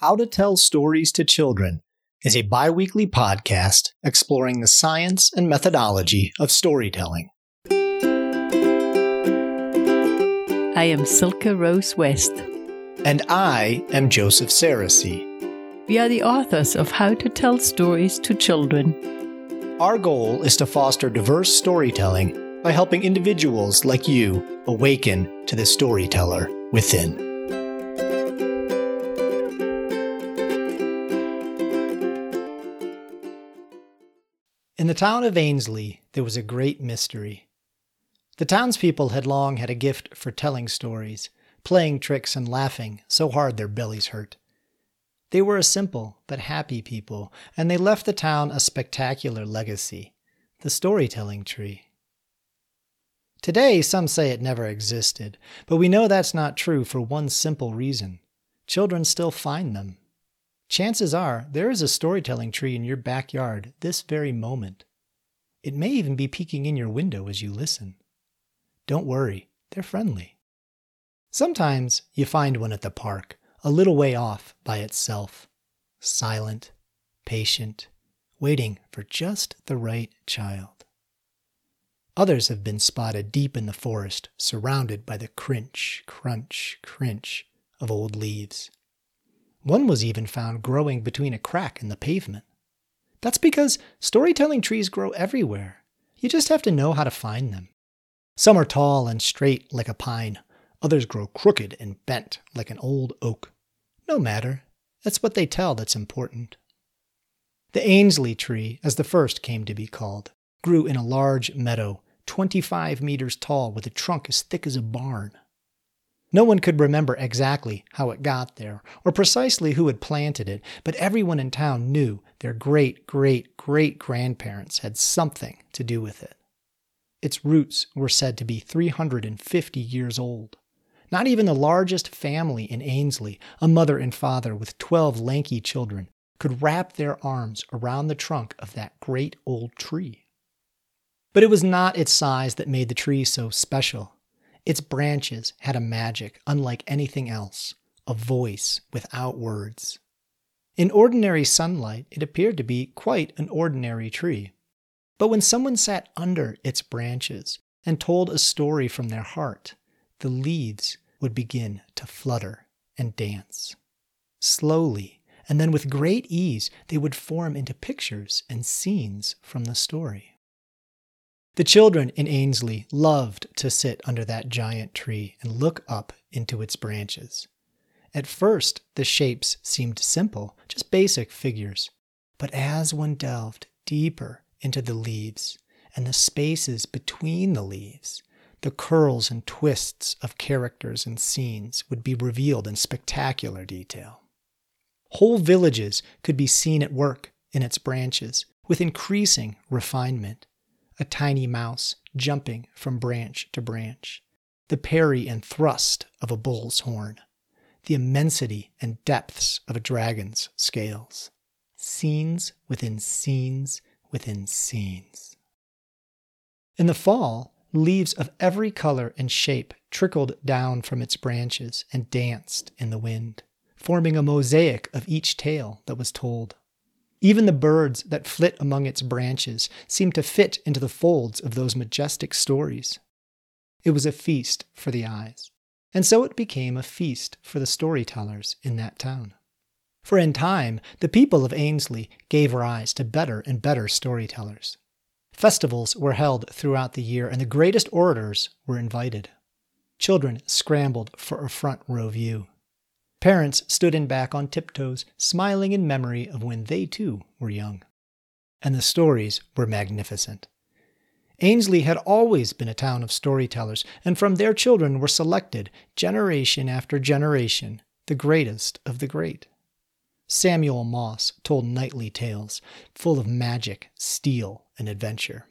How to Tell Stories to Children is a bi weekly podcast exploring the science and methodology of storytelling. I am Silke Rose West. And I am Joseph Sarosy. We are the authors of How to Tell Stories to Children. Our goal is to foster diverse storytelling by helping individuals like you awaken to the storyteller within. In the town of Ainsley, there was a great mystery. The townspeople had long had a gift for telling stories, playing tricks and laughing so hard their bellies hurt. They were a simple but happy people, and they left the town a spectacular legacy the storytelling tree. Today, some say it never existed, but we know that's not true for one simple reason children still find them. Chances are there is a storytelling tree in your backyard this very moment. It may even be peeking in your window as you listen. Don't worry, they're friendly. Sometimes you find one at the park, a little way off by itself, silent, patient, waiting for just the right child. Others have been spotted deep in the forest, surrounded by the crinch, crunch, crinch of old leaves. One was even found growing between a crack in the pavement. That's because storytelling trees grow everywhere. You just have to know how to find them. Some are tall and straight like a pine, others grow crooked and bent like an old oak. No matter, that's what they tell that's important. The Ainsley tree, as the first came to be called, grew in a large meadow, 25 meters tall, with a trunk as thick as a barn. No one could remember exactly how it got there or precisely who had planted it, but everyone in town knew their great great great grandparents had something to do with it. Its roots were said to be 350 years old. Not even the largest family in Ainsley, a mother and father with 12 lanky children, could wrap their arms around the trunk of that great old tree. But it was not its size that made the tree so special. Its branches had a magic unlike anything else, a voice without words. In ordinary sunlight, it appeared to be quite an ordinary tree. But when someone sat under its branches and told a story from their heart, the leaves would begin to flutter and dance. Slowly, and then with great ease, they would form into pictures and scenes from the story. The children in Ainsley loved to sit under that giant tree and look up into its branches. At first, the shapes seemed simple, just basic figures. But as one delved deeper into the leaves and the spaces between the leaves, the curls and twists of characters and scenes would be revealed in spectacular detail. Whole villages could be seen at work in its branches with increasing refinement a tiny mouse jumping from branch to branch, the parry and thrust of a bull's horn, the immensity and depths of a dragon's scales, scenes within scenes within scenes. In the fall, leaves of every color and shape trickled down from its branches and danced in the wind, forming a mosaic of each tale that was told. Even the birds that flit among its branches seemed to fit into the folds of those majestic stories. It was a feast for the eyes, and so it became a feast for the storytellers in that town. For in time, the people of Ainsley gave rise to better and better storytellers. Festivals were held throughout the year, and the greatest orators were invited. Children scrambled for a front row view. Parents stood in back on tiptoes, smiling in memory of when they too were young. And the stories were magnificent. Ainsley had always been a town of storytellers, and from their children were selected, generation after generation, the greatest of the great. Samuel Moss told nightly tales, full of magic, steel, and adventure.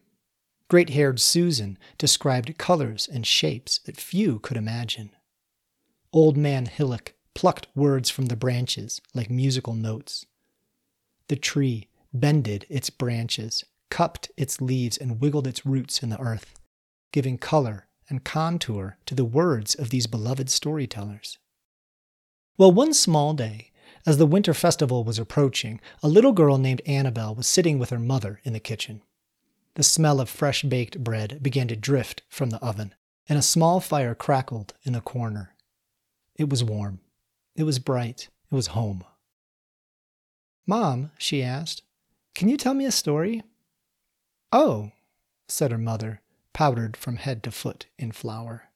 Great haired Susan described colors and shapes that few could imagine. Old Man Hillock plucked words from the branches like musical notes. The tree bended its branches, cupped its leaves, and wiggled its roots in the earth, giving color and contour to the words of these beloved storytellers. Well, one small day, As the winter festival was approaching, a little girl named Annabel was sitting with her mother in the kitchen. The smell of fresh baked bread began to drift from the oven, and a small fire crackled in a corner. It was warm. It was bright. It was home. Mom, she asked, can you tell me a story? Oh, said her mother, powdered from head to foot in flour.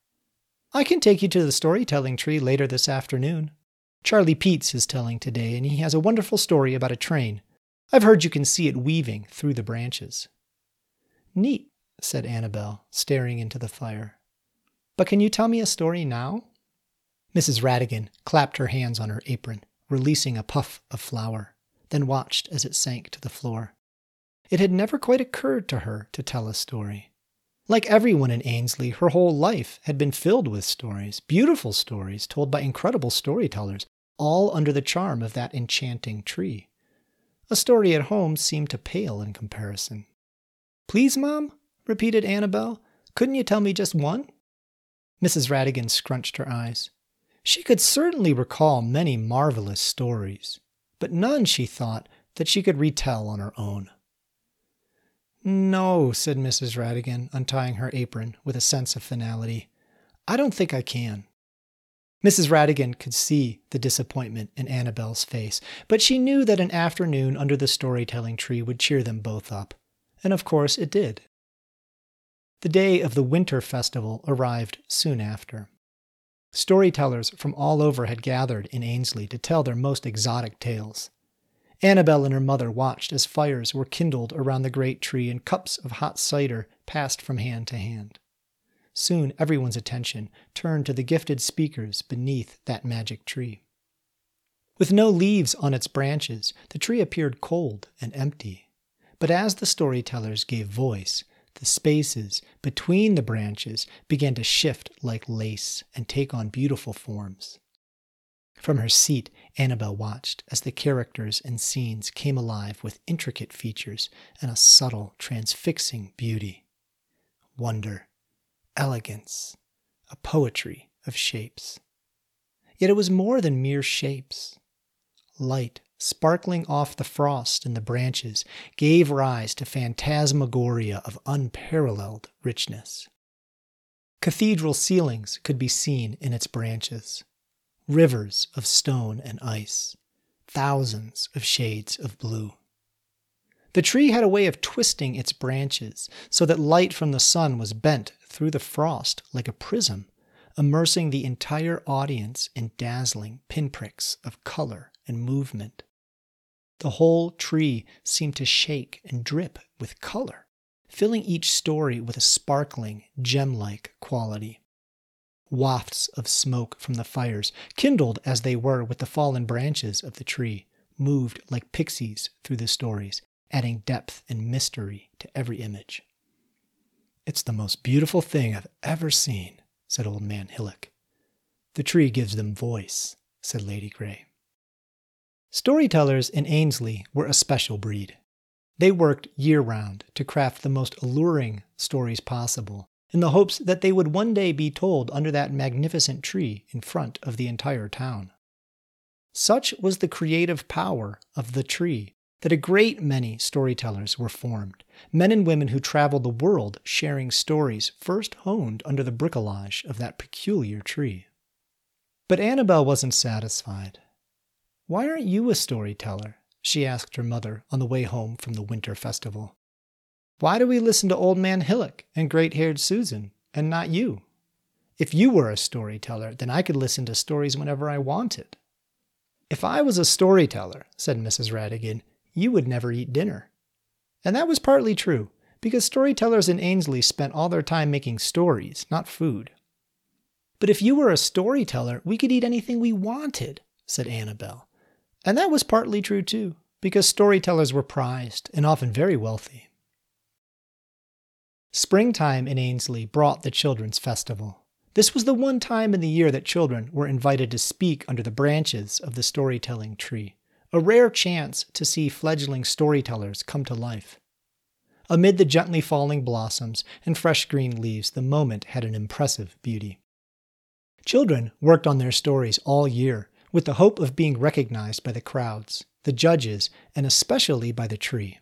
I can take you to the storytelling tree later this afternoon. Charlie Peets is telling today, and he has a wonderful story about a train. I've heard you can see it weaving through the branches. Neat, said Annabel, staring into the fire. But can you tell me a story now? Mrs. Rattigan clapped her hands on her apron, releasing a puff of flour, then watched as it sank to the floor. It had never quite occurred to her to tell a story. Like everyone in Ainsley, her whole life had been filled with stories, beautiful stories told by incredible storytellers, all under the charm of that enchanting tree. A story at home seemed to pale in comparison. Please, Mom? repeated Annabel. Couldn't you tell me just one? Mrs. Rattigan scrunched her eyes. She could certainly recall many marvelous stories, but none, she thought, that she could retell on her own. No, said Mrs. Rattigan, untying her apron with a sense of finality. I don't think I can. Mrs. Rattigan could see the disappointment in Annabel's face, but she knew that an afternoon under the storytelling tree would cheer them both up. And of course it did. The day of the Winter Festival arrived soon after. Storytellers from all over had gathered in Ainsley to tell their most exotic tales. Annabel and her mother watched as fires were kindled around the great tree and cups of hot cider passed from hand to hand. Soon everyone's attention turned to the gifted speakers beneath that magic tree. With no leaves on its branches, the tree appeared cold and empty. But as the storytellers gave voice, the spaces between the branches began to shift like lace and take on beautiful forms. From her seat, Annabel watched as the characters and scenes came alive with intricate features and a subtle, transfixing beauty. Wonder, elegance, a poetry of shapes. Yet it was more than mere shapes. Light, sparkling off the frost in the branches, gave rise to phantasmagoria of unparalleled richness. Cathedral ceilings could be seen in its branches rivers of stone and ice, thousands of shades of blue. The tree had a way of twisting its branches so that light from the sun was bent through the frost like a prism, immersing the entire audience in dazzling pinpricks of color and movement. The whole tree seemed to shake and drip with color, filling each story with a sparkling, gem like quality. Wafts of smoke from the fires, kindled as they were with the fallen branches of the tree, moved like pixies through the stories, adding depth and mystery to every image. It's the most beautiful thing I've ever seen, said Old Man Hillock. The tree gives them voice, said Lady Grey. Storytellers in Ainsley were a special breed. They worked year round to craft the most alluring stories possible in the hopes that they would one day be told under that magnificent tree in front of the entire town. Such was the creative power of the tree that a great many storytellers were formed, men and women who traveled the world sharing stories first honed under the bricolage of that peculiar tree. But Annabel wasn't satisfied. Why aren't you a storyteller? she asked her mother on the way home from the winter festival. Why do we listen to Old Man Hillock and Great Haired Susan and not you? If you were a storyteller, then I could listen to stories whenever I wanted. If I was a storyteller, said Mrs. Rattigan, you would never eat dinner. And that was partly true, because storytellers in Ainsley spent all their time making stories, not food. But if you were a storyteller, we could eat anything we wanted, said Annabel. And that was partly true too, because storytellers were prized and often very wealthy. Springtime in Ainsley brought the Children's Festival. This was the one time in the year that children were invited to speak under the branches of the storytelling tree, a rare chance to see fledgling storytellers come to life. Amid the gently falling blossoms and fresh green leaves, the moment had an impressive beauty. Children worked on their stories all year, with the hope of being recognized by the crowds, the judges, and especially by the tree.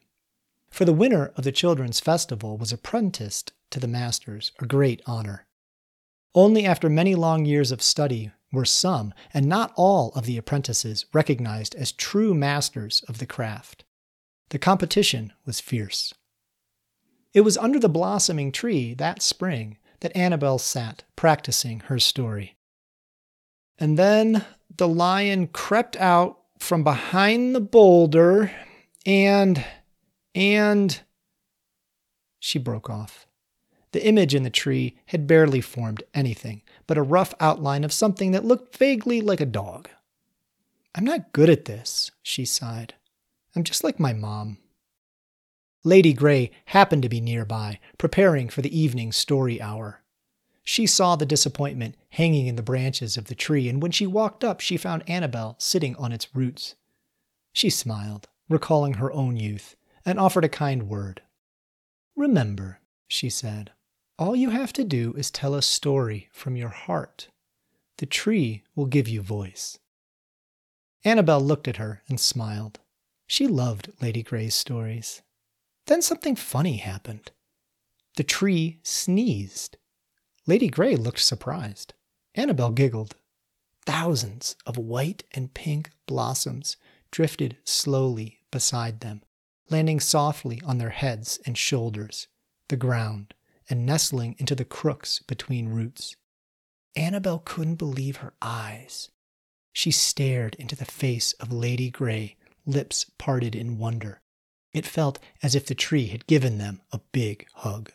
For the winner of the children's festival was apprenticed to the masters, a great honor. Only after many long years of study were some, and not all, of the apprentices recognized as true masters of the craft. The competition was fierce. It was under the blossoming tree that spring that Annabel sat practicing her story. And then the lion crept out from behind the boulder and. and. She broke off. The image in the tree had barely formed anything but a rough outline of something that looked vaguely like a dog. I'm not good at this, she sighed. I'm just like my mom. Lady Grey happened to be nearby, preparing for the evening story hour. She saw the disappointment hanging in the branches of the tree, and when she walked up, she found Annabel sitting on its roots. She smiled, recalling her own youth, and offered a kind word. Remember, she said, all you have to do is tell a story from your heart. The tree will give you voice. Annabel looked at her and smiled. She loved Lady Grey's stories. Then something funny happened. The tree sneezed. Lady Grey looked surprised. Annabel giggled. Thousands of white and pink blossoms drifted slowly beside them, landing softly on their heads and shoulders, the ground, and nestling into the crooks between roots. Annabel couldn't believe her eyes. She stared into the face of Lady Grey, lips parted in wonder. It felt as if the tree had given them a big hug.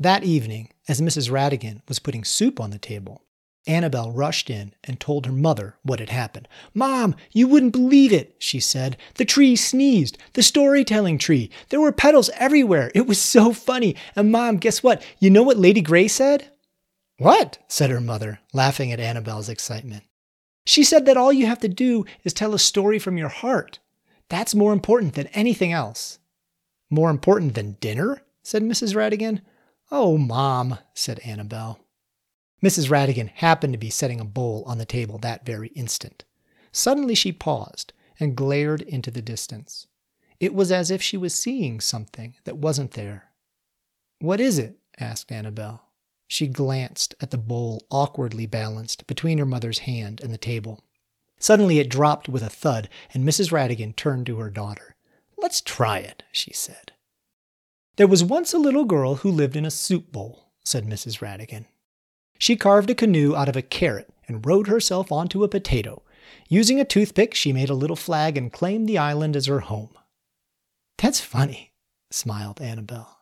That evening, as Mrs. Rattigan was putting soup on the table, Annabel rushed in and told her mother what had happened. Mom, you wouldn't believe it, she said. The tree sneezed. The storytelling tree. There were petals everywhere. It was so funny. And Mom, guess what? You know what Lady Grey said? What? said her mother, laughing at Annabel's excitement. She said that all you have to do is tell a story from your heart. That's more important than anything else. More important than dinner? said Mrs. Rattigan. Oh, Mom, said Annabel. Mrs. Rattigan happened to be setting a bowl on the table that very instant. Suddenly she paused and glared into the distance. It was as if she was seeing something that wasn't there. What is it? asked Annabel. She glanced at the bowl awkwardly balanced between her mother's hand and the table. Suddenly it dropped with a thud, and Mrs. Rattigan turned to her daughter. Let's try it, she said. There was once a little girl who lived in a soup bowl, said Mrs. Rattigan. She carved a canoe out of a carrot and rowed herself onto a potato. Using a toothpick, she made a little flag and claimed the island as her home. That's funny, smiled Annabel.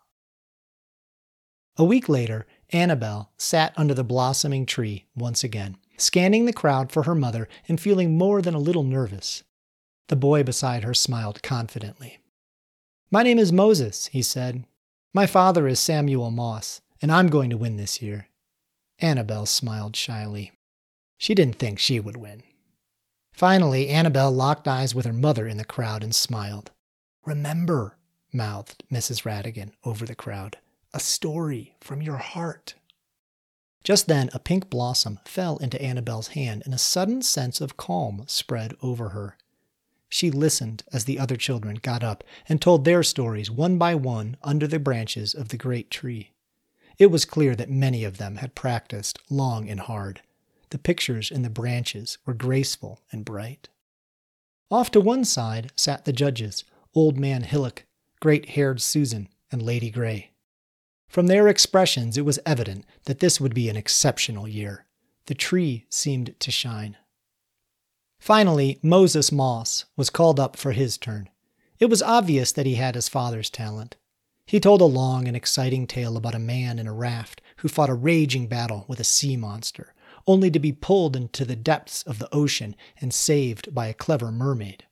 A week later, Annabel sat under the blossoming tree once again, scanning the crowd for her mother and feeling more than a little nervous. The boy beside her smiled confidently. My name is Moses, he said. My father is Samuel Moss, and I'm going to win this year. Annabel smiled shyly. She didn't think she would win. Finally, Annabel locked eyes with her mother in the crowd and smiled. Remember, mouthed Mrs. Rattigan over the crowd, a story from your heart. Just then, a pink blossom fell into Annabel's hand, and a sudden sense of calm spread over her. She listened as the other children got up and told their stories one by one under the branches of the great tree. It was clear that many of them had practiced long and hard. The pictures in the branches were graceful and bright. Off to one side sat the judges, Old Man Hillock, Great Haired Susan, and Lady Grey. From their expressions, it was evident that this would be an exceptional year. The tree seemed to shine. Finally, Moses Moss was called up for his turn. It was obvious that he had his father's talent. He told a long and exciting tale about a man in a raft who fought a raging battle with a sea monster, only to be pulled into the depths of the ocean and saved by a clever mermaid.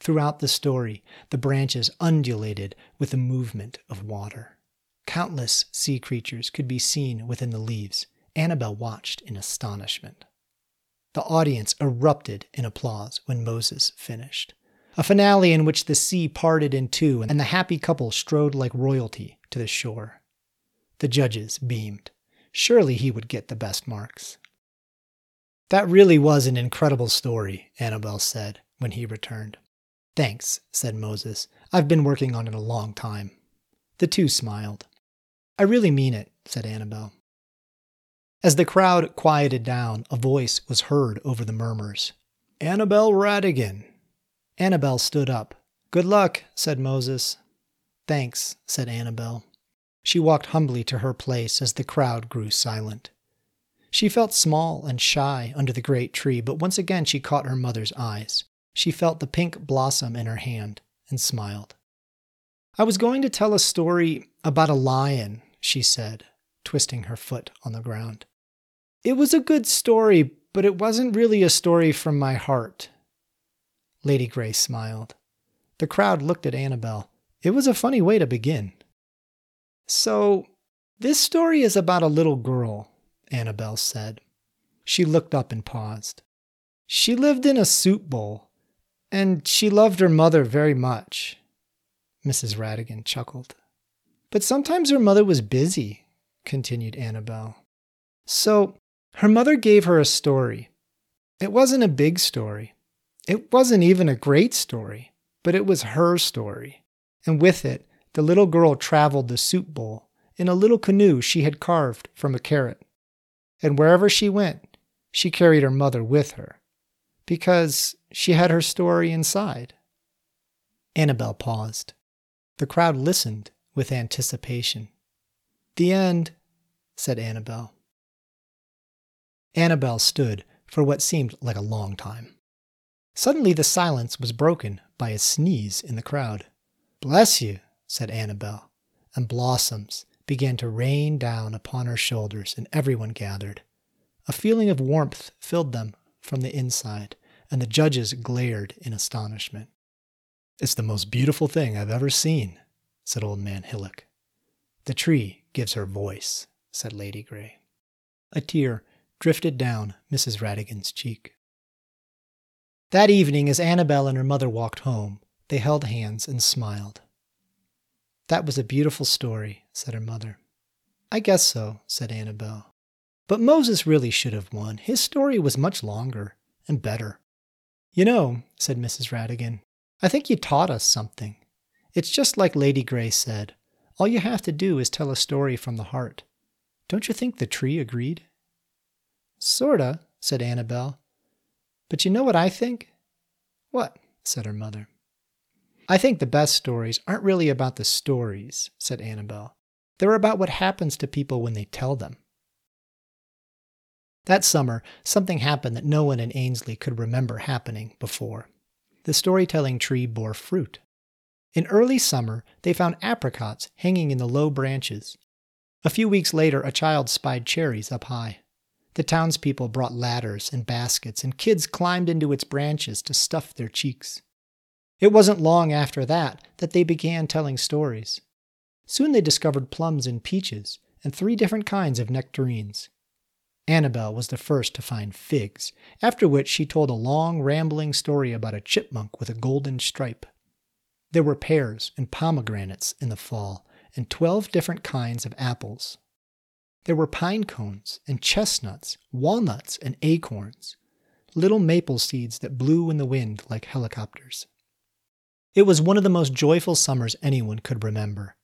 Throughout the story, the branches undulated with the movement of water. Countless sea creatures could be seen within the leaves. Annabel watched in astonishment. The audience erupted in applause when Moses finished. A finale in which the sea parted in two and the happy couple strode like royalty to the shore. The judges beamed. Surely he would get the best marks. That really was an incredible story, Annabel said when he returned. Thanks, said Moses. I've been working on it a long time. The two smiled. I really mean it, said Annabel. As the crowd quieted down, a voice was heard over the murmurs. Annabel Rattigan. Annabel stood up. Good luck, said Moses. Thanks, said Annabel. She walked humbly to her place as the crowd grew silent. She felt small and shy under the great tree, but once again she caught her mother's eyes. She felt the pink blossom in her hand and smiled. I was going to tell a story about a lion, she said, twisting her foot on the ground. It was a good story, but it wasn't really a story from my heart. Lady Grey smiled. The crowd looked at Annabel. It was a funny way to begin. So, this story is about a little girl, Annabel said. She looked up and paused. She lived in a soup bowl, and she loved her mother very much. Mrs. Rattigan chuckled. But sometimes her mother was busy, continued Annabel. So her mother gave her a story. It wasn't a big story. It wasn't even a great story, but it was her story. And with it, the little girl traveled the soup bowl in a little canoe she had carved from a carrot. And wherever she went, she carried her mother with her, because she had her story inside. Annabel paused. The crowd listened with anticipation. The end, said Annabel. Annabel stood for what seemed like a long time. Suddenly the silence was broken by a sneeze in the crowd. Bless you, said Annabel, and blossoms began to rain down upon her shoulders, and everyone gathered. A feeling of warmth filled them from the inside, and the judges glared in astonishment. It's the most beautiful thing I've ever seen, said Old Man Hillock. The tree gives her voice, said Lady Grey. A tear drifted down Mrs. Rattigan's cheek. That evening, as Annabel and her mother walked home, they held hands and smiled. That was a beautiful story, said her mother. I guess so, said Annabel. But Moses really should have won. His story was much longer and better. You know, said Mrs. Rattigan, I think you taught us something. It's just like Lady Grey said. All you have to do is tell a story from the heart. Don't you think the tree agreed? Sorta, said Annabel. But you know what I think? What? said her mother. I think the best stories aren't really about the stories, said Annabel. They're about what happens to people when they tell them. That summer, something happened that no one in Ainsley could remember happening before. The storytelling tree bore fruit. In early summer, they found apricots hanging in the low branches. A few weeks later, a child spied cherries up high. The townspeople brought ladders and baskets, and kids climbed into its branches to stuff their cheeks. It wasn't long after that that they began telling stories. Soon they discovered plums and peaches, and three different kinds of nectarines. Annabel was the first to find figs, after which she told a long, rambling story about a chipmunk with a golden stripe. There were pears and pomegranates in the fall, and twelve different kinds of apples. There were pine cones and chestnuts, walnuts and acorns, little maple seeds that blew in the wind like helicopters. It was one of the most joyful summers anyone could remember.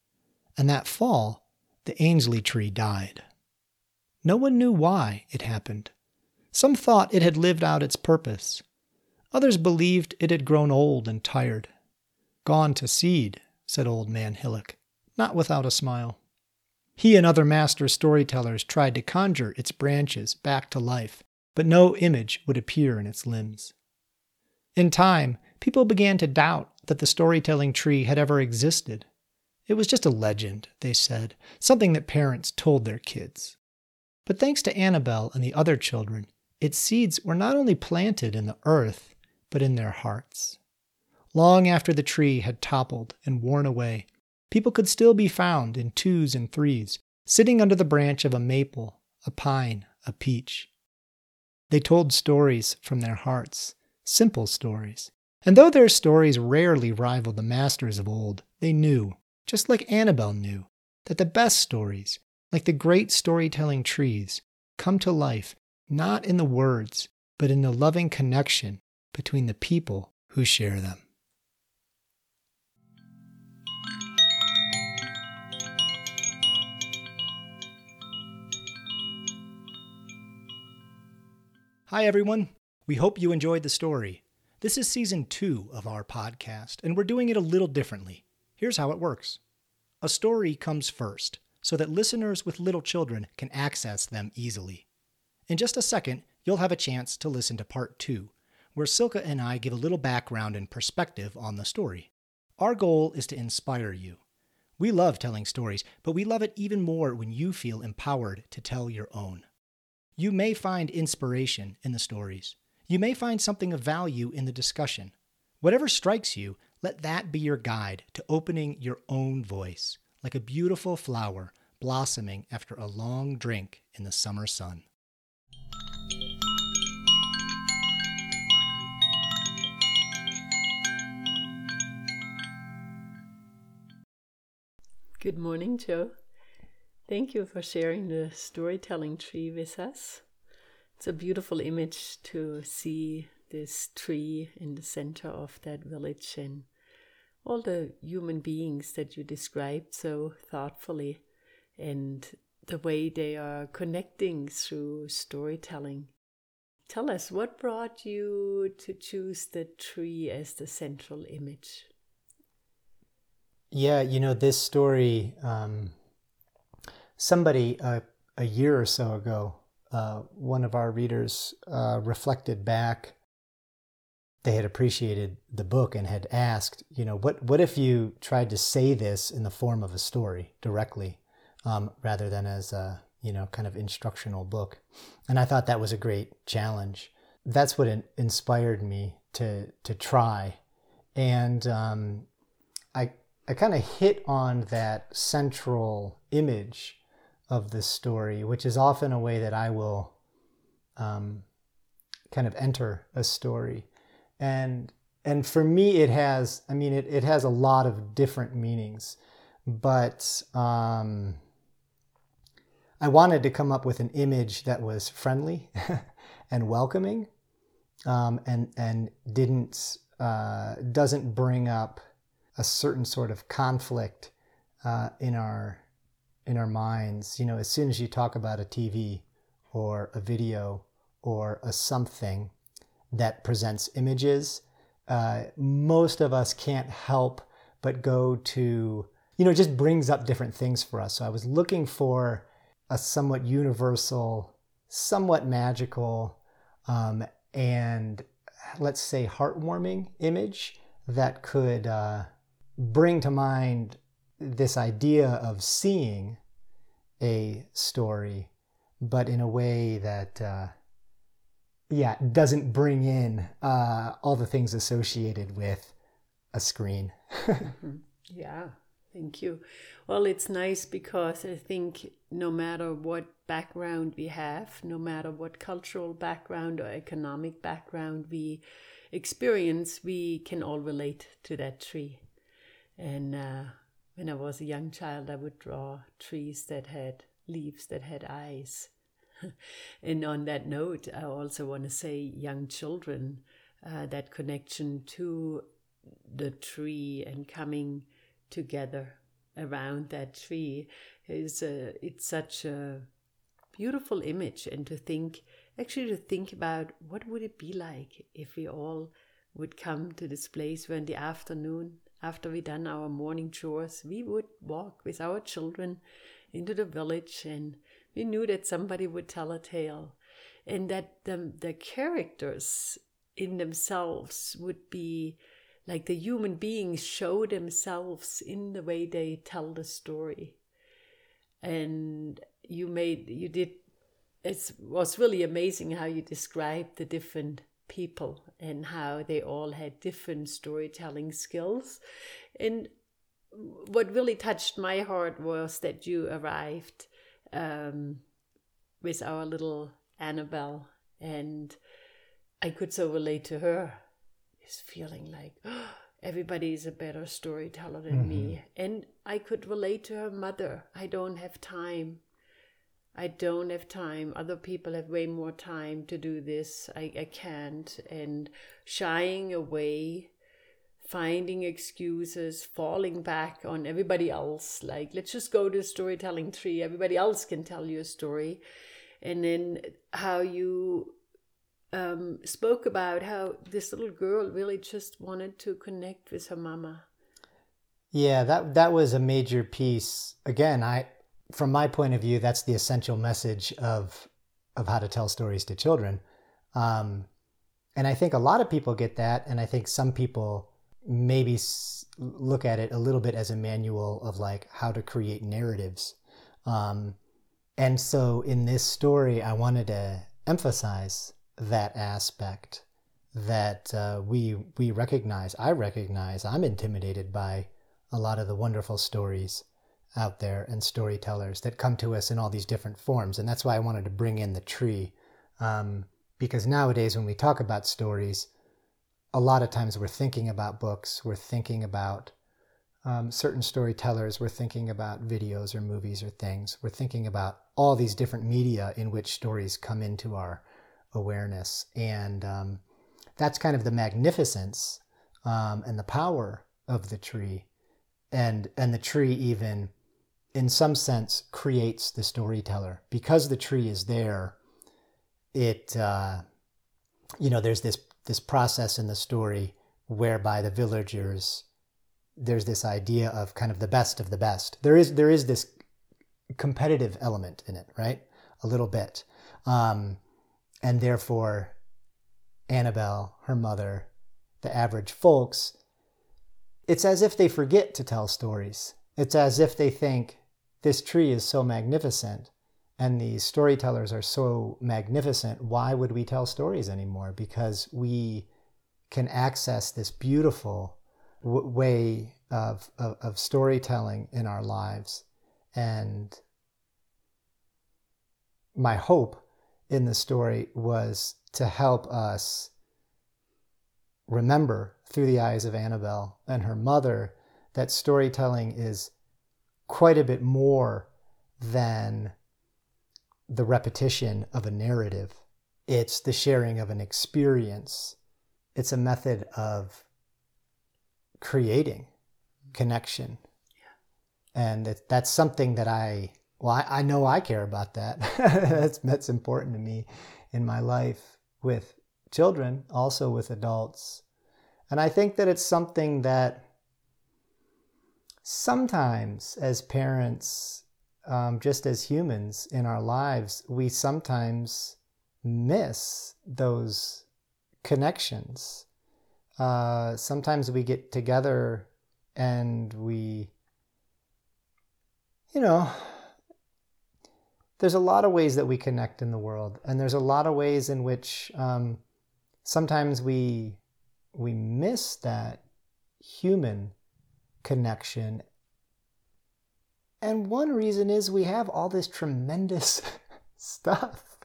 And that fall, the Ainsley tree died. No one knew why it happened. Some thought it had lived out its purpose. Others believed it had grown old and tired. Gone to seed, said old man Hillock, not without a smile. He and other master storytellers tried to conjure its branches back to life, but no image would appear in its limbs. In time, people began to doubt that the storytelling tree had ever existed. It was just a legend, they said, something that parents told their kids. But thanks to Annabel and the other children, its seeds were not only planted in the earth, but in their hearts. Long after the tree had toppled and worn away, people could still be found in twos and threes, sitting under the branch of a maple, a pine, a peach. They told stories from their hearts, simple stories, and though their stories rarely rivaled the masters of old, they knew, just like Annabel knew, that the best stories, like the great storytelling trees, come to life not in the words, but in the loving connection between the people who share them. Hi, everyone. We hope you enjoyed the story. This is season two of our podcast, and we're doing it a little differently. Here's how it works a story comes first, so that listeners with little children can access them easily. In just a second, you'll have a chance to listen to part two, where Silke and I give a little background and perspective on the story. Our goal is to inspire you. We love telling stories, but we love it even more when you feel empowered to tell your own. You may find inspiration in the stories. You may find something of value in the discussion. Whatever strikes you, let that be your guide to opening your own voice, like a beautiful flower blossoming after a long drink in the summer sun. Good morning, Joe. Thank you for sharing the storytelling tree with us. It's a beautiful image to see this tree in the center of that village and all the human beings that you described so thoughtfully and the way they are connecting through storytelling. Tell us what brought you to choose the tree as the central image? Yeah, you know, this story, um, somebody uh, a year or so ago, uh, one of our readers uh, reflected back. They had appreciated the book and had asked, you know, what, what if you tried to say this in the form of a story directly um, rather than as a, you know, kind of instructional book? And I thought that was a great challenge. That's what inspired me to, to try. And um, I, I kind of hit on that central image of this story, which is often a way that I will um, kind of enter a story. And and for me, it has, I mean, it, it has a lot of different meanings, but um, I wanted to come up with an image that was friendly and welcoming um, and, and didn't, uh, doesn't bring up a certain sort of conflict uh, in our in our minds. You know, as soon as you talk about a TV or a video or a something that presents images, uh, most of us can't help but go to you know just brings up different things for us. So I was looking for a somewhat universal, somewhat magical, um, and let's say heartwarming image that could uh, bring to mind this idea of seeing a story, but in a way that, uh, yeah, doesn't bring in uh, all the things associated with a screen. mm-hmm. Yeah, thank you. Well, it's nice because I think no matter what background we have, no matter what cultural background or economic background we experience, we can all relate to that tree. And uh, when I was a young child, I would draw trees that had leaves that had eyes. and on that note, I also want to say, young children, uh, that connection to the tree and coming together around that tree is a, it's such a beautiful image and to think actually to think about what would it be like if we all would come to this place where in the afternoon after we done our morning chores, we would walk with our children into the village and we knew that somebody would tell a tale and that the, the characters in themselves would be like the human beings show themselves in the way they tell the story. And you made you did it was really amazing how you described the different people and how they all had different storytelling skills. And what really touched my heart was that you arrived um, with our little Annabel, and I could so relate to her. Is feeling like oh, everybody is a better storyteller than mm-hmm. me, and I could relate to her mother. I don't have time. I don't have time. Other people have way more time to do this. I, I can't. And shying away, finding excuses, falling back on everybody else. Like, let's just go to storytelling tree. Everybody else can tell you a story. And then how you um, spoke about how this little girl really just wanted to connect with her mama. Yeah, that that was a major piece. Again, I from my point of view, that's the essential message of of how to tell stories to children. Um, and I think a lot of people get that, and I think some people maybe look at it a little bit as a manual of like how to create narratives. Um, and so in this story, I wanted to emphasize that aspect that uh, we we recognize. I recognize. I'm intimidated by a lot of the wonderful stories out there and storytellers that come to us in all these different forms. And that's why I wanted to bring in the tree. Um, because nowadays, when we talk about stories, a lot of times we're thinking about books, we're thinking about um, certain storytellers, we're thinking about videos or movies or things, we're thinking about all these different media in which stories come into our awareness. And um, that's kind of the magnificence um, and the power of the tree and and the tree even in some sense creates the storyteller. Because the tree is there it uh, you know there's this this process in the story whereby the villagers there's this idea of kind of the best of the best. There is there is this competitive element in it right? A little bit. Um, and therefore annabel her mother the average folks it's as if they forget to tell stories. It's as if they think this tree is so magnificent and these storytellers are so magnificent. Why would we tell stories anymore? Because we can access this beautiful w- way of, of, of storytelling in our lives. And my hope in the story was to help us remember through the eyes of Annabel and her mother that storytelling is quite a bit more than the repetition of a narrative. It's the sharing of an experience. It's a method of creating connection. Yeah. And it, that's something that I, well, I, I know I care about that. that's, that's important to me in my life with children, also with adults. And I think that it's something that sometimes, as parents, um, just as humans in our lives, we sometimes miss those connections. Uh, sometimes we get together and we, you know, there's a lot of ways that we connect in the world, and there's a lot of ways in which um, sometimes we we miss that human connection. And one reason is we have all this tremendous stuff.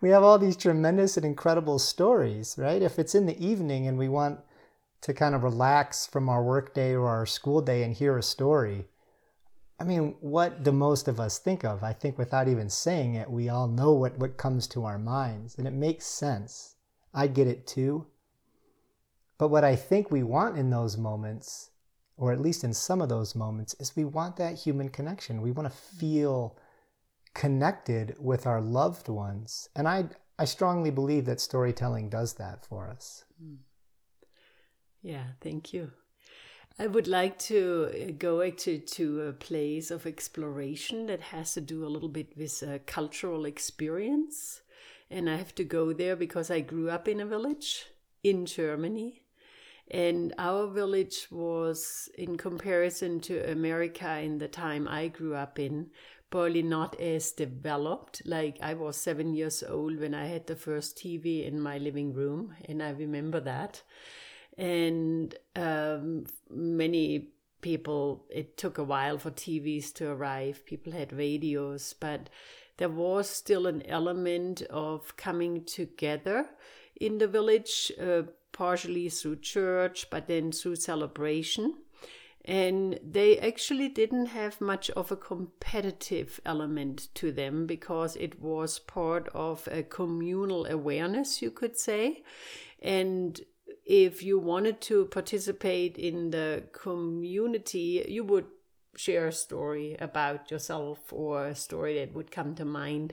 We have all these tremendous and incredible stories, right? If it's in the evening and we want to kind of relax from our workday or our school day and hear a story, I mean, what do most of us think of? I think without even saying it, we all know what, what comes to our minds, and it makes sense. I get it too. But what I think we want in those moments, or at least in some of those moments, is we want that human connection. We want to feel connected with our loved ones. And I, I strongly believe that storytelling does that for us. Hmm. Yeah, thank you. I would like to uh, go to, to a place of exploration that has to do a little bit with a cultural experience and I have to go there because I grew up in a village in Germany. And our village was, in comparison to America in the time I grew up in, probably not as developed. Like I was seven years old when I had the first TV in my living room, and I remember that. And um, many people, it took a while for TVs to arrive. People had radios, but there was still an element of coming together in the village, uh, partially through church, but then through celebration. and they actually didn't have much of a competitive element to them because it was part of a communal awareness you could say and if you wanted to participate in the community you would share a story about yourself or a story that would come to mind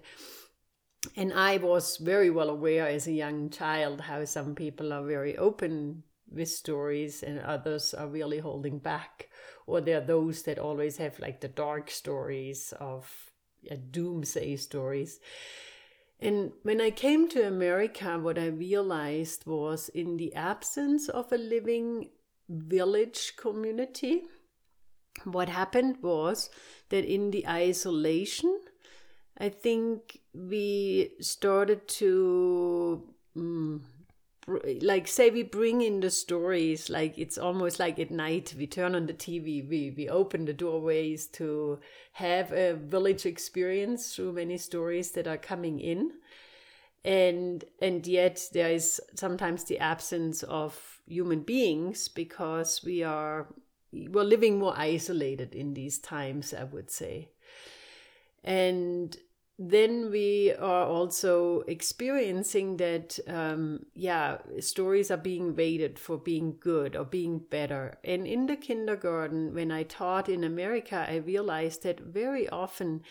and I was very well aware as a young child how some people are very open with stories and others are really holding back. Or there are those that always have like the dark stories of uh, doomsday stories. And when i came to america what i realized was in the absence of a living village community what happened was that in the isolation i think we started to mm, like say we bring in the stories like it's almost like at night we turn on the tv we we open the doorways to have a village experience through many stories that are coming in. And and yet there is sometimes the absence of human beings because we are we're living more isolated in these times i would say. And then we are also experiencing that um, yeah stories are being rated for being good or being better. And in the kindergarten when i taught in america i realized that very often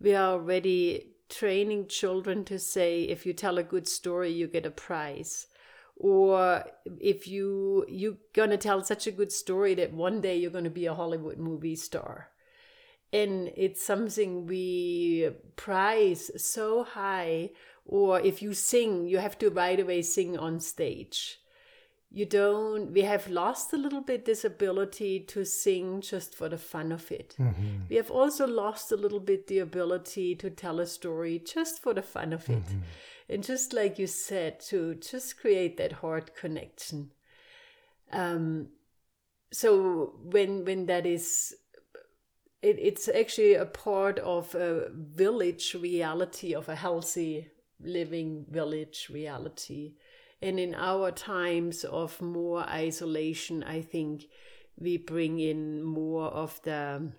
we are already training children to say if you tell a good story you get a prize. Or if you you're to tell such a good story that one day you're to be a hollywood movie star and it's something we prize so high or if you sing you have to right away sing on stage you don't we have lost a little bit this ability to sing just for the fun of it mm-hmm. we have also lost a little bit the ability to tell a story just for the fun of it mm-hmm. and just like you said to just create that heart connection um so when when that is it, it's actually a part of a village reality of a healthy living village reality. And in our times of more isolation i think we bring in more of the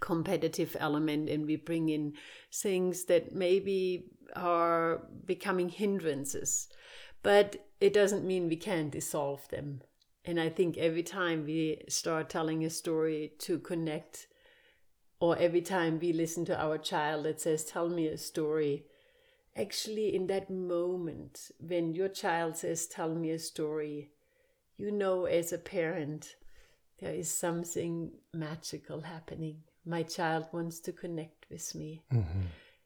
competitive element and we bring in things that maybe are becoming hindrances. But it doesn't mean we can't dissolve them. And i think every time we start telling a story to connect or every time we listen to our child that says, Tell me a story, actually, in that moment when your child says, Tell me a story, you know, as a parent, there is something magical happening. My child wants to connect with me. Mm-hmm.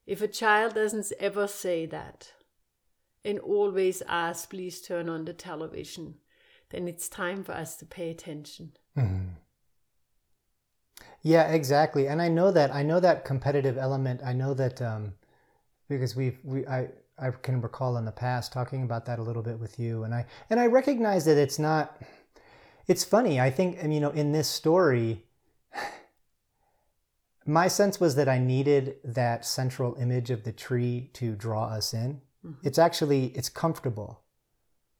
If a child doesn't ever say that and always ask, Please turn on the television, then it's time for us to pay attention. Mm-hmm. Yeah, exactly. And I know that I know that competitive element. I know that um, because we've we I I can recall in the past talking about that a little bit with you, and I and I recognize that it's not. It's funny. I think you know in this story. My sense was that I needed that central image of the tree to draw us in. Mm-hmm. It's actually it's comfortable.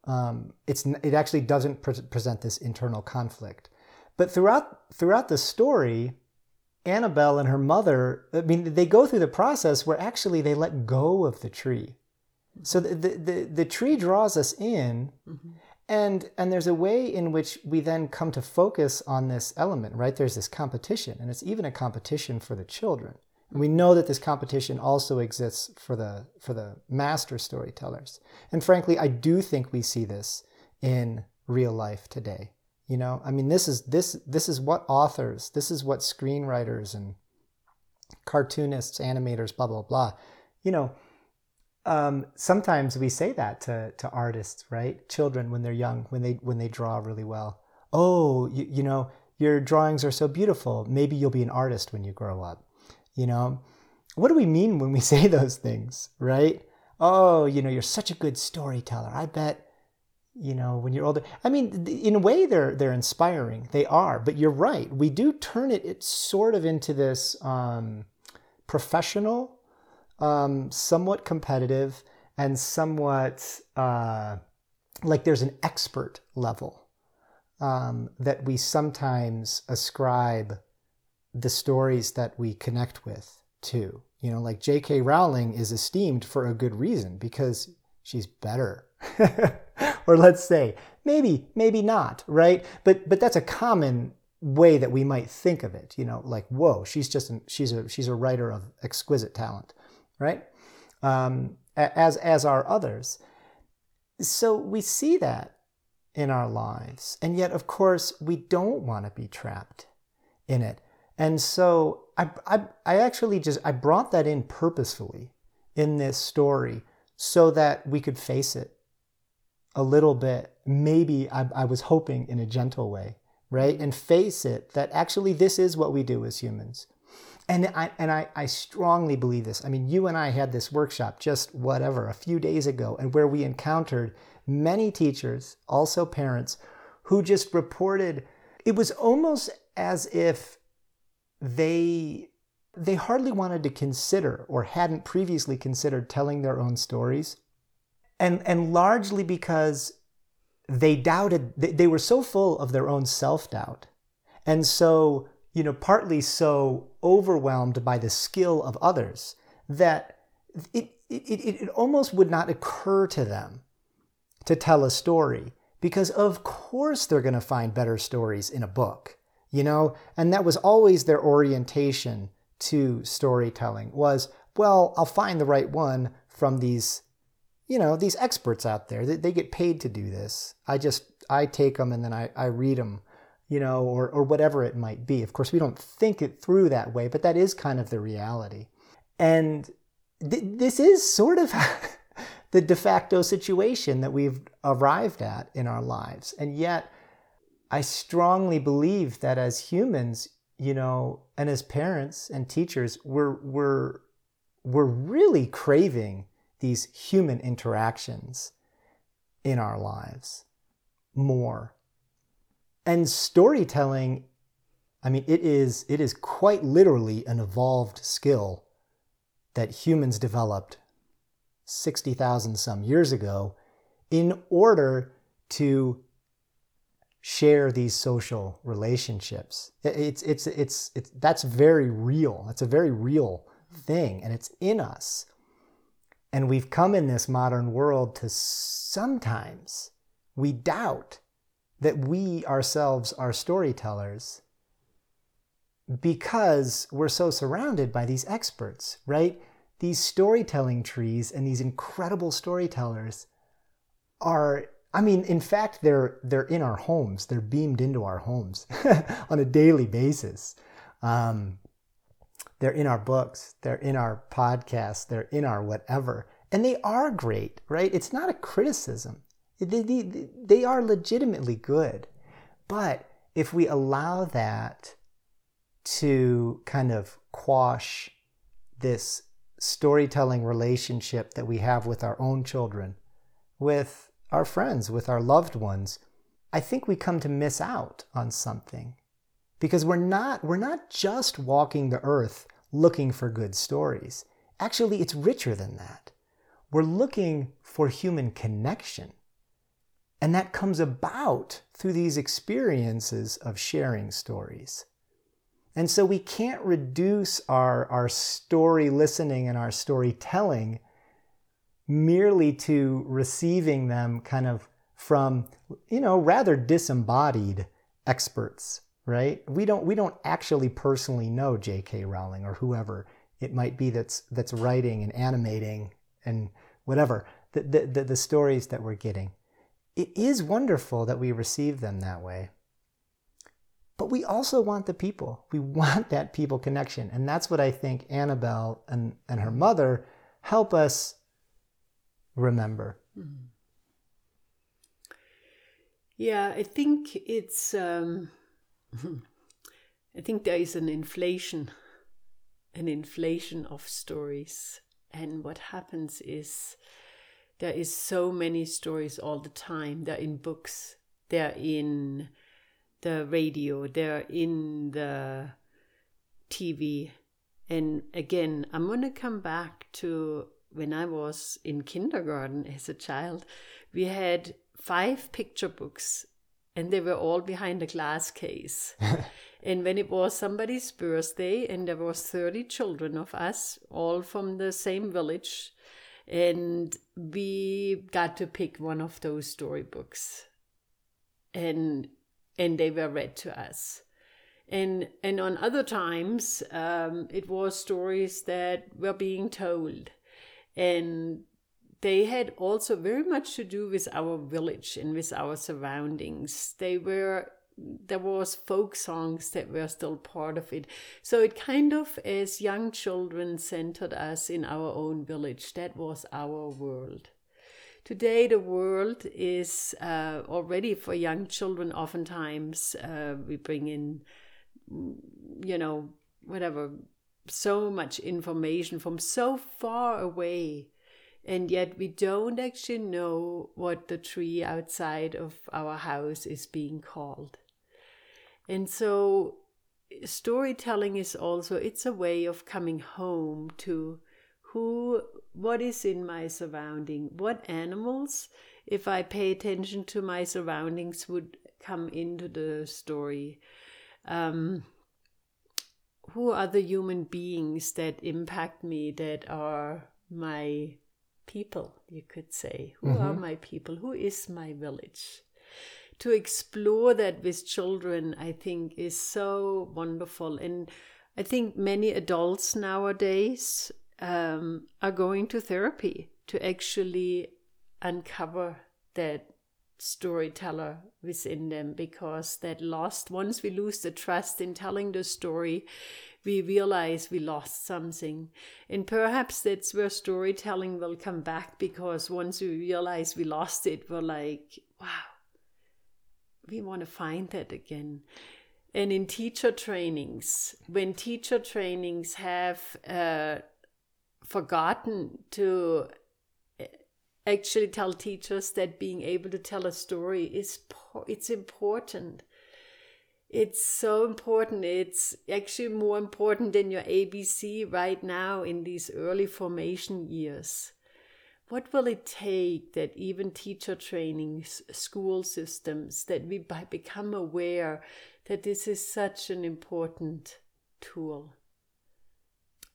Um, it's it actually doesn't pre- present this internal conflict. But throughout throughout the story, Annabel and her mother, I mean, they go through the process where actually they let go of the tree. So the the, the, the tree draws us in, mm-hmm. and and there's a way in which we then come to focus on this element, right? There's this competition, and it's even a competition for the children. And we know that this competition also exists for the for the master storytellers. And frankly, I do think we see this in real life today. You know, I mean, this is this this is what authors, this is what screenwriters and cartoonists, animators, blah blah blah. You know, um, sometimes we say that to to artists, right? Children when they're young, when they when they draw really well. Oh, you, you know, your drawings are so beautiful. Maybe you'll be an artist when you grow up. You know, what do we mean when we say those things, right? Oh, you know, you're such a good storyteller. I bet you know when you're older i mean in a way they're they're inspiring they are but you're right we do turn it it's sort of into this um, professional um, somewhat competitive and somewhat uh, like there's an expert level um, that we sometimes ascribe the stories that we connect with to. You know, like J.K. Rowling is esteemed for a good reason because she's better. or let's say, maybe, maybe not, right? But but that's a common way that we might think of it. You know, like whoa, she's just an, she's a she's a writer of exquisite talent, right? Um, as as are others. So we see that in our lives, and yet, of course, we don't want to be trapped in it. And so I, I, I actually just I brought that in purposefully in this story so that we could face it a little bit. Maybe I, I was hoping in a gentle way right? And face it that actually this is what we do as humans. And I, and I, I strongly believe this. I mean, you and I had this workshop just whatever, a few days ago, and where we encountered many teachers, also parents, who just reported it was almost as if they they hardly wanted to consider or hadn't previously considered telling their own stories and and largely because they doubted, they, they were so full of their own self doubt. And so, you know, partly so overwhelmed by the skill of others that it, it, it, it almost would not occur to them to tell a story because, of course, they're going to find better stories in a book, you know? And that was always their orientation to storytelling was, well, I'll find the right one from these you know, these experts out there, they, they get paid to do this. I just, I take them and then I, I read them, you know, or, or whatever it might be. Of course, we don't think it through that way, but that is kind of the reality. And th- this is sort of the de facto situation that we've arrived at in our lives. And yet, I strongly believe that as humans, you know, and as parents and teachers, we're, we're, we're really craving these human interactions in our lives more. And storytelling, I mean, it is, it is quite literally an evolved skill that humans developed 60,000 some years ago in order to share these social relationships. It's, it's, it's, it's, that's very real. That's a very real thing, and it's in us. And we've come in this modern world to sometimes we doubt that we ourselves are storytellers because we're so surrounded by these experts, right? These storytelling trees and these incredible storytellers are I mean, in fact, they're they're in our homes. They're beamed into our homes on a daily basis. Um, they're in our books, they're in our podcasts, they're in our whatever. And they are great, right? It's not a criticism. They, they, they are legitimately good. But if we allow that to kind of quash this storytelling relationship that we have with our own children, with our friends, with our loved ones, I think we come to miss out on something because we're not we're not just walking the earth looking for good stories. Actually, it's richer than that. We're looking for human connection. And that comes about through these experiences of sharing stories. And so we can't reduce our, our story listening and our storytelling merely to receiving them kind of from, you know, rather disembodied experts right? We don't we don't actually personally know J.K. Rowling or whoever it might be that's that's writing and animating and whatever the, the, the, the stories that we're getting. It is wonderful that we receive them that way. But we also want the people. We want that people connection. And that's what I think Annabel and, and her mother help us remember. Mm-hmm. Yeah, I think it's um, I think there is an inflation, an inflation of stories. And what happens is there is so many stories all the time. They're in books, they're in the radio, they're in the TV. And again, I'm going to come back to when I was in kindergarten as a child. We had five picture books and they were all behind a glass case. and when it was somebody's birthday, and there was 30 children of us, all from the same village, and we got to pick one of those storybooks. And and they were read to us. And and on other times, um, it was stories that were being told, and they had also very much to do with our village and with our surroundings. They were there was folk songs that were still part of it. So it kind of as young children centered us in our own village. That was our world. Today, the world is uh, already for young children. Oftentimes, uh, we bring in, you know, whatever, so much information from so far away and yet we don't actually know what the tree outside of our house is being called. And so storytelling is also it's a way of coming home to who what is in my surrounding what animals if i pay attention to my surroundings would come into the story. Um, who are the human beings that impact me that are my people, you could say. Who mm-hmm. are my people? Who is my village? To explore that with children, I think, is so wonderful. And I think many adults nowadays um, are going to therapy to actually uncover that storyteller within them because that lost once we lose the trust in telling the story we realize we lost something. And perhaps that's where storytelling will come back because once we realize we lost it, we're like, wow, we want to find that again. And in teacher trainings, when teacher trainings have uh, forgotten to uh, actually tell teachers that being able to tell a story is it's important it's so important. It's actually more important than your ABC right now in these early formation years. What will it take that even teacher trainings, school systems, that we become aware that this is such an important tool?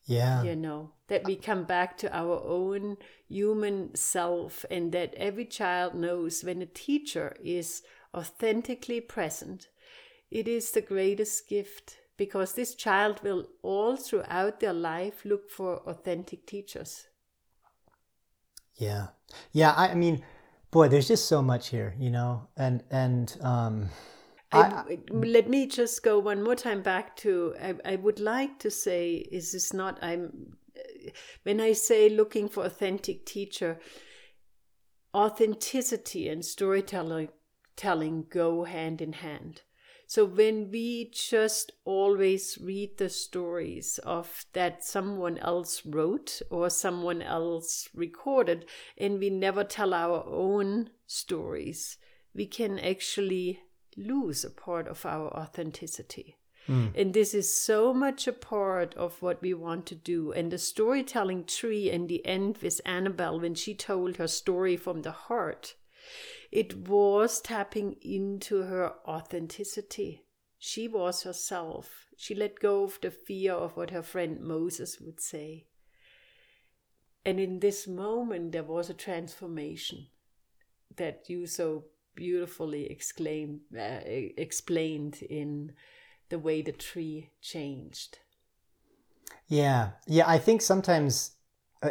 Yeah. You know, that we come back to our own human self and that every child knows when a teacher is authentically present it is the greatest gift because this child will all throughout their life look for authentic teachers. Yeah. Yeah, I, I mean, boy, there's just so much here, you know, and and um I, I, let me just go one more time back to I, I would like to say is this not I'm when I say looking for authentic teacher authenticity and storytelling telling go hand in hand so when we just always read the stories of that someone else wrote or someone else recorded, and we never tell our own stories, we can actually lose a part of our authenticity. Mm. And this is so much a part of what we want to do. And the storytelling tree in the end with Annabel, when she told her story from the heart, it was tapping into her authenticity. She was herself. She let go of the fear of what her friend Moses would say. And in this moment, there was a transformation that you so beautifully exclaimed, uh, explained in the way the tree changed. Yeah, yeah. I think sometimes, uh,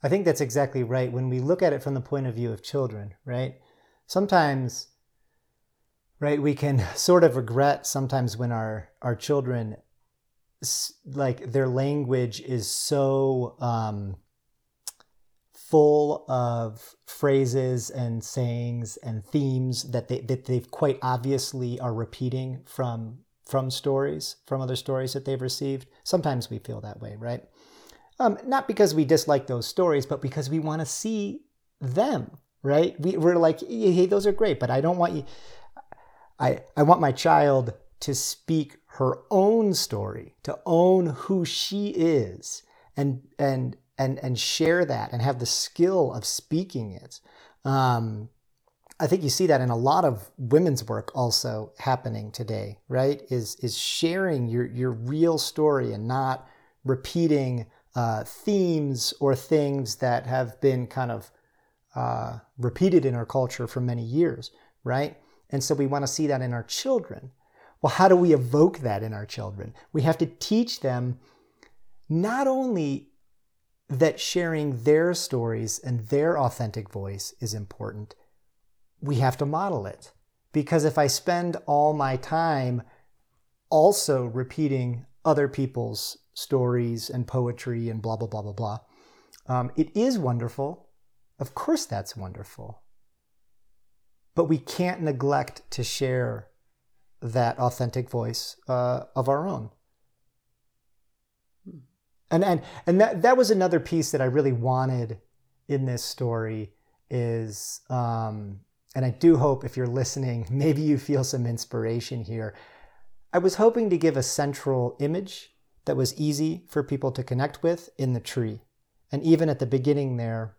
I think that's exactly right. When we look at it from the point of view of children, right? Sometimes right we can sort of regret sometimes when our our children like their language is so um, full of phrases and sayings and themes that they that they've quite obviously are repeating from from stories from other stories that they've received. Sometimes we feel that way right? Um, not because we dislike those stories but because we want to see them right? We, we're like, hey, those are great, but I don't want you. I, I want my child to speak her own story, to own who she is, and and and and share that, and have the skill of speaking it. Um, I think you see that in a lot of women's work also happening today, right? Is is sharing your your real story and not repeating uh, themes or things that have been kind of uh, repeated in our culture for many years, right? And so we want to see that in our children. Well, how do we evoke that in our children? We have to teach them not only that sharing their stories and their authentic voice is important, we have to model it. Because if I spend all my time also repeating other people's stories and poetry and blah, blah, blah, blah, blah, um, it is wonderful. Of course, that's wonderful. But we can't neglect to share that authentic voice uh, of our own. And, and, and that, that was another piece that I really wanted in this story is um, and I do hope if you're listening, maybe you feel some inspiration here. I was hoping to give a central image that was easy for people to connect with in the tree. And even at the beginning there,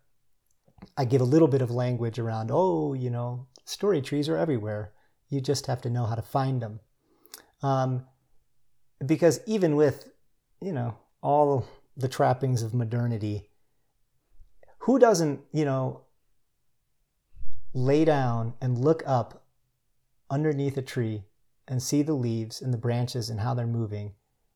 I give a little bit of language around, oh, you know, story trees are everywhere. You just have to know how to find them. Um, because even with, you know, all the trappings of modernity, who doesn't, you know, lay down and look up underneath a tree and see the leaves and the branches and how they're moving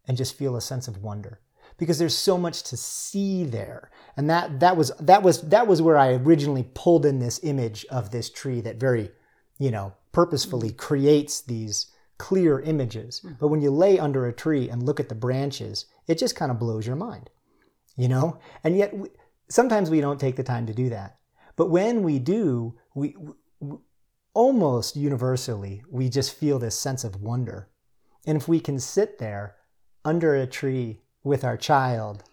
and just feel a sense of wonder because there's so much to see there and that that was that was that was where i originally pulled in this image of this tree that very you know purposefully mm-hmm. creates these clear images mm. but when you lay under a tree and look at the branches it just kind of blows your mind you know and yet we, sometimes we don't take the time to do that but when we do, we, we almost universally we just feel this sense of wonder. And if we can sit there under a tree with our child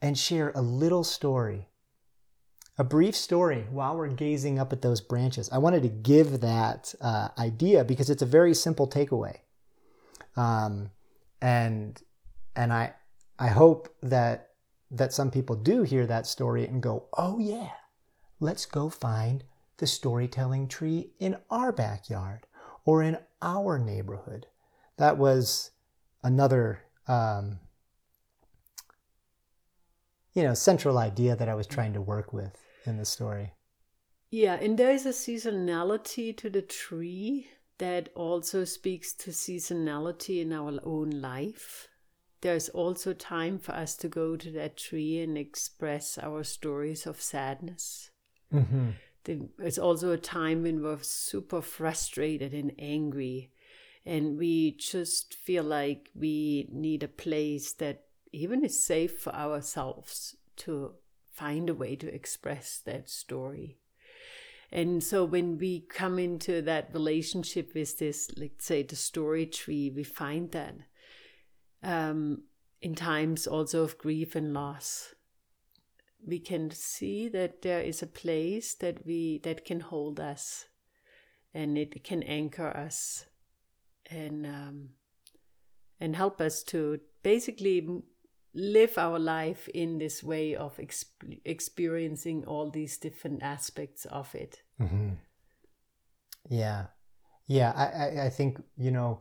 and share a little story, a brief story while we're gazing up at those branches, I wanted to give that uh, idea because it's a very simple takeaway. Um, and and I I hope that that some people do hear that story and go, oh yeah, let's go find the storytelling tree in our backyard or in our neighborhood. That was another, um, you know, central idea that I was trying to work with in the story. Yeah, and there is a seasonality to the tree that also speaks to seasonality in our own life. There's also time for us to go to that tree and express our stories of sadness Mm-hmm. it's also a time when we're super frustrated and angry, and we just feel like we need a place that even is safe for ourselves to find a way to express that story. And so when we come into that relationship with this, let's say the story tree, we find that um, in times also of grief and loss we can see that there is a place that we that can hold us and it can anchor us and um, and help us to basically live our life in this way of exp- experiencing all these different aspects of it mm-hmm. yeah yeah I, I think you know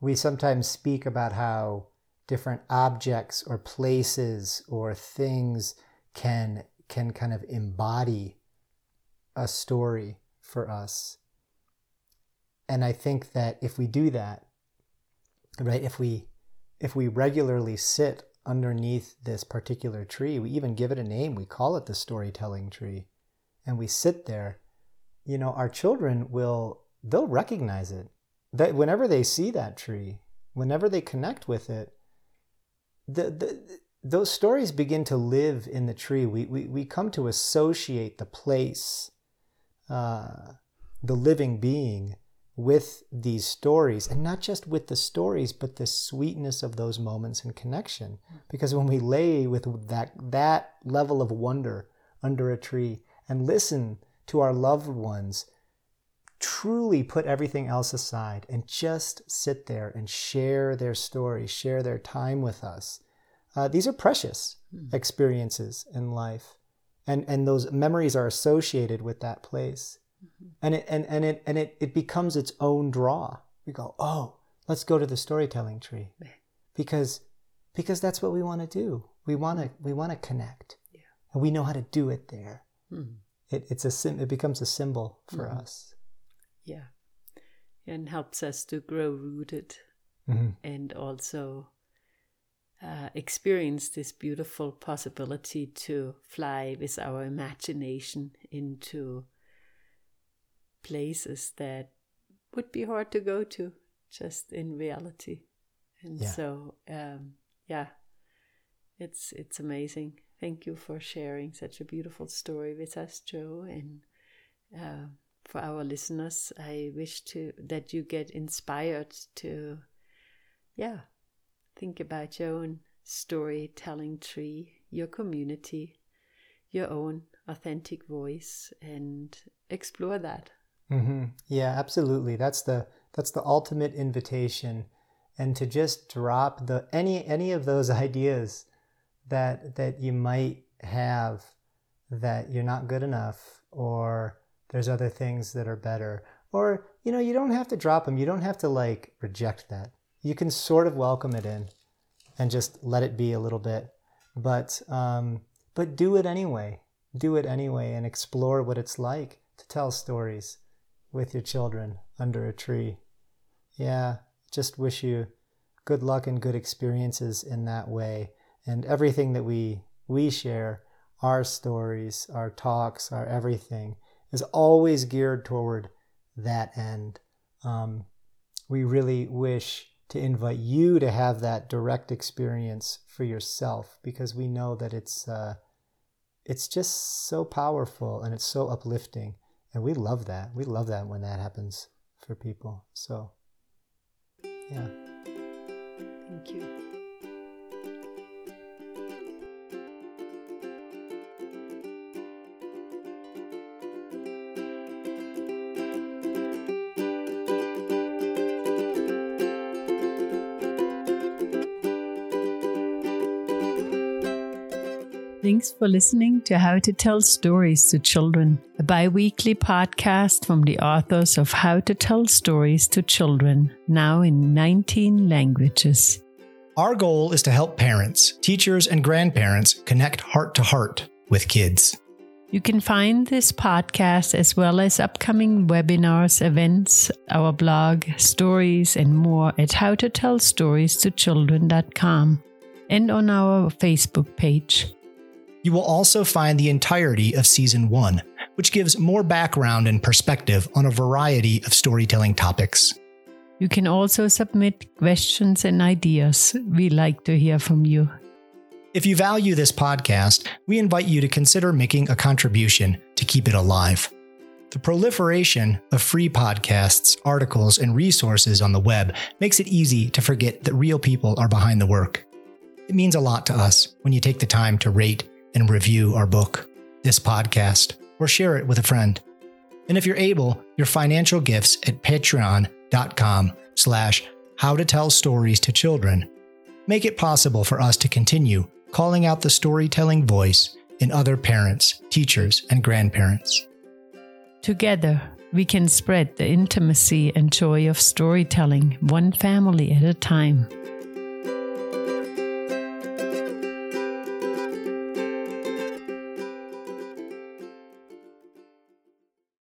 we sometimes speak about how different objects or places or things can can kind of embody a story for us. And I think that if we do that, right, if we if we regularly sit underneath this particular tree, we even give it a name, we call it the storytelling tree, and we sit there, you know, our children will they'll recognize it. That whenever they see that tree, whenever they connect with it, the, the those stories begin to live in the tree. We, we, we come to associate the place, uh, the living being, with these stories, and not just with the stories, but the sweetness of those moments and connection. Because when we lay with that, that level of wonder under a tree and listen to our loved ones, truly put everything else aside and just sit there and share their story, share their time with us uh, these are precious hmm. experiences in life. And, and those memories are associated with that place. Mm-hmm. And it and, and it and it, it becomes its own draw. We go, oh, let's go to the storytelling tree. Because because that's what we want to do. We want to we want to connect. Yeah. And we know how to do it there. Mm-hmm. It, it's a sim, it becomes a symbol for mm-hmm. us. Yeah. And helps us to grow rooted mm-hmm. and also uh, experience this beautiful possibility to fly with our imagination into places that would be hard to go to just in reality. And yeah. so, um, yeah, it's it's amazing. Thank you for sharing such a beautiful story with us, Joe. And uh, for our listeners, I wish to that you get inspired to, yeah, think about your own storytelling tree, your community, your own authentic voice, and explore that. Mm-hmm. Yeah, absolutely. That's the that's the ultimate invitation, and to just drop the any any of those ideas that that you might have that you're not good enough or there's other things that are better. Or you know you don't have to drop them you don't have to like reject that. You can sort of welcome it in and just let it be a little bit. But um, but do it anyway. Do it anyway and explore what it's like to tell stories with your children under a tree. Yeah just wish you good luck and good experiences in that way. And everything that we we share our stories our talks our everything is always geared toward that end. Um, we really wish to invite you to have that direct experience for yourself because we know that it's uh, it's just so powerful and it's so uplifting and we love that. We love that when that happens for people. So yeah. Thank you Thanks for listening to How to Tell Stories to Children, a bi weekly podcast from the authors of How to Tell Stories to Children, now in 19 languages. Our goal is to help parents, teachers, and grandparents connect heart to heart with kids. You can find this podcast as well as upcoming webinars, events, our blog, stories, and more at howtotellstories2children.com and on our Facebook page. You will also find the entirety of Season 1, which gives more background and perspective on a variety of storytelling topics. You can also submit questions and ideas. We like to hear from you. If you value this podcast, we invite you to consider making a contribution to keep it alive. The proliferation of free podcasts, articles, and resources on the web makes it easy to forget that real people are behind the work. It means a lot to us when you take the time to rate and review our book, this podcast, or share it with a friend. And if you're able, your financial gifts at patreon.com slash how to tell stories to children make it possible for us to continue calling out the storytelling voice in other parents, teachers, and grandparents. Together, we can spread the intimacy and joy of storytelling one family at a time.